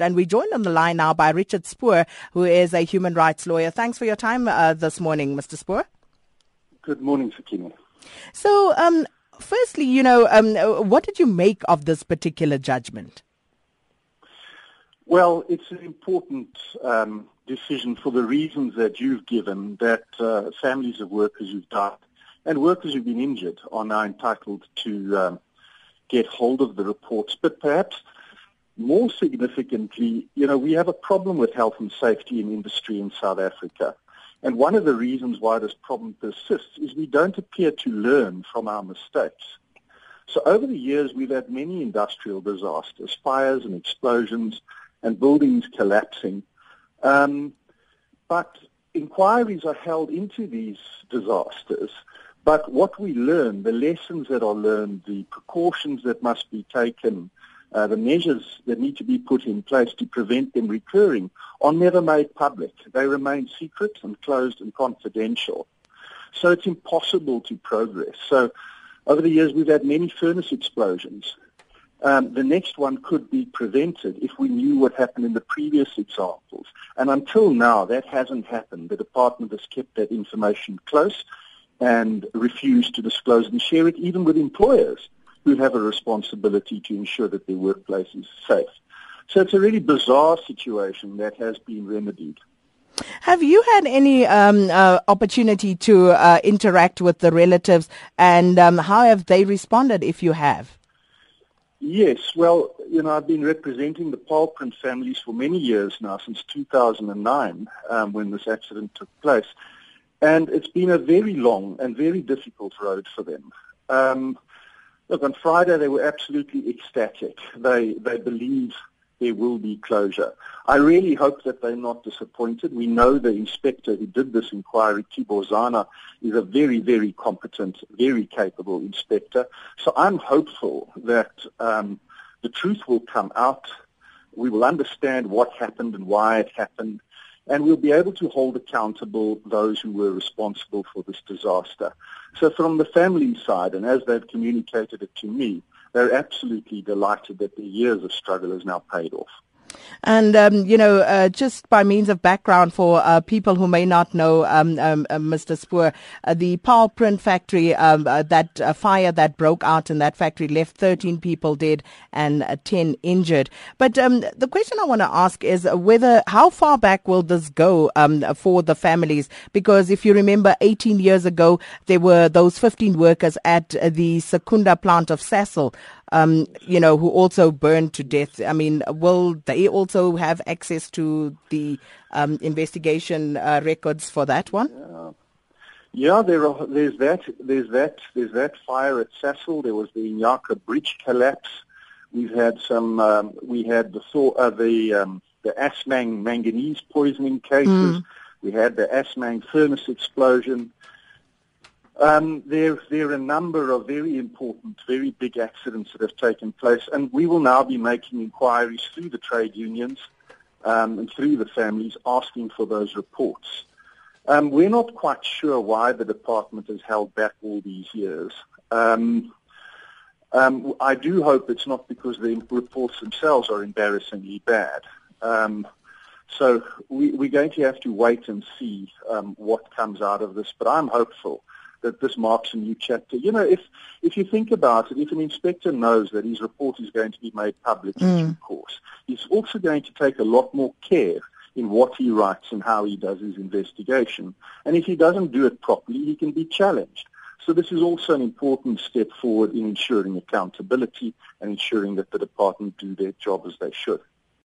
And we're joined on the line now by Richard Spoor, who is a human rights lawyer. Thanks for your time uh, this morning, Mr. Spoor. Good morning, Sakina. So, um, firstly, you know, um, what did you make of this particular judgment? Well, it's an important um, decision for the reasons that you've given, that uh, families of workers who've died and workers who've been injured are now entitled to um, get hold of the reports. But perhaps more significantly, you know, we have a problem with health and safety in industry in South Africa. And one of the reasons why this problem persists is we don't appear to learn from our mistakes. So over the years, we've had many industrial disasters, fires and explosions and buildings collapsing. Um, but inquiries are held into these disasters. But what we learn, the lessons that are learned, the precautions that must be taken, uh, the measures that need to be put in place to prevent them recurring are never made public. They remain secret and closed and confidential. So it's impossible to progress. So over the years, we've had many furnace explosions. Um, the next one could be prevented if we knew what happened in the previous examples. And until now, that hasn't happened. The department has kept that information close and refused to disclose and share it even with employers who have a responsibility to ensure that their workplace is safe. So it's a really bizarre situation that has been remedied. Have you had any um, uh, opportunity to uh, interact with the relatives, and um, how have they responded? If you have, yes. Well, you know, I've been representing the Paarlprint families for many years now, since 2009, um, when this accident took place, and it's been a very long and very difficult road for them. Look, on Friday they were absolutely ecstatic. They they believe there will be closure. I really hope that they're not disappointed. We know the inspector who did this inquiry, Tibor Zana, is a very, very competent, very capable inspector. So I'm hopeful that um, the truth will come out. We will understand what happened and why it happened and we'll be able to hold accountable those who were responsible for this disaster. So from the family side, and as they've communicated it to me, they're absolutely delighted that the years of struggle has now paid off. And, um, you know, uh, just by means of background for uh, people who may not know, um, um, uh, Mr. Spoor, uh, the Paarlprint factory, um, uh, that uh, fire that broke out in that factory left 13 people dead and 10 injured. But um, the question I want to ask is whether, how far back will this go um, for the families? Because if you remember, 18 years ago, there were those 15 workers at the Secunda plant of um, you know, who also burned to death. I mean, will they also have access to the um, investigation uh, records for that one? Yeah. Yeah, there are, there's that, there's that, there's that fire at Sasol. There was the Inyaka bridge collapse. We've had some, um, we had the uh, the um, the Assmang manganese poisoning cases. Mm. We had the Assmang furnace explosion. Um, there, there are a number of very important, very big accidents that have taken place, and we will now be making inquiries through the trade unions um, and through the families asking for those reports. Um, we're not quite sure why the department has held back all these years. Um, um, I do hope it's not because the reports themselves are embarrassingly bad. Um, so we, are going to have to wait and see what comes out of this, but I'm hopeful that this marks a new chapter. You know, if if you think about it, if an inspector knows that his report is going to be made public in mm. due course, he's also going to take a lot more care in what he writes and how he does his investigation. And if he doesn't do it properly, he can be challenged. So this is also an important step forward in ensuring accountability and ensuring that the department do their job as they should.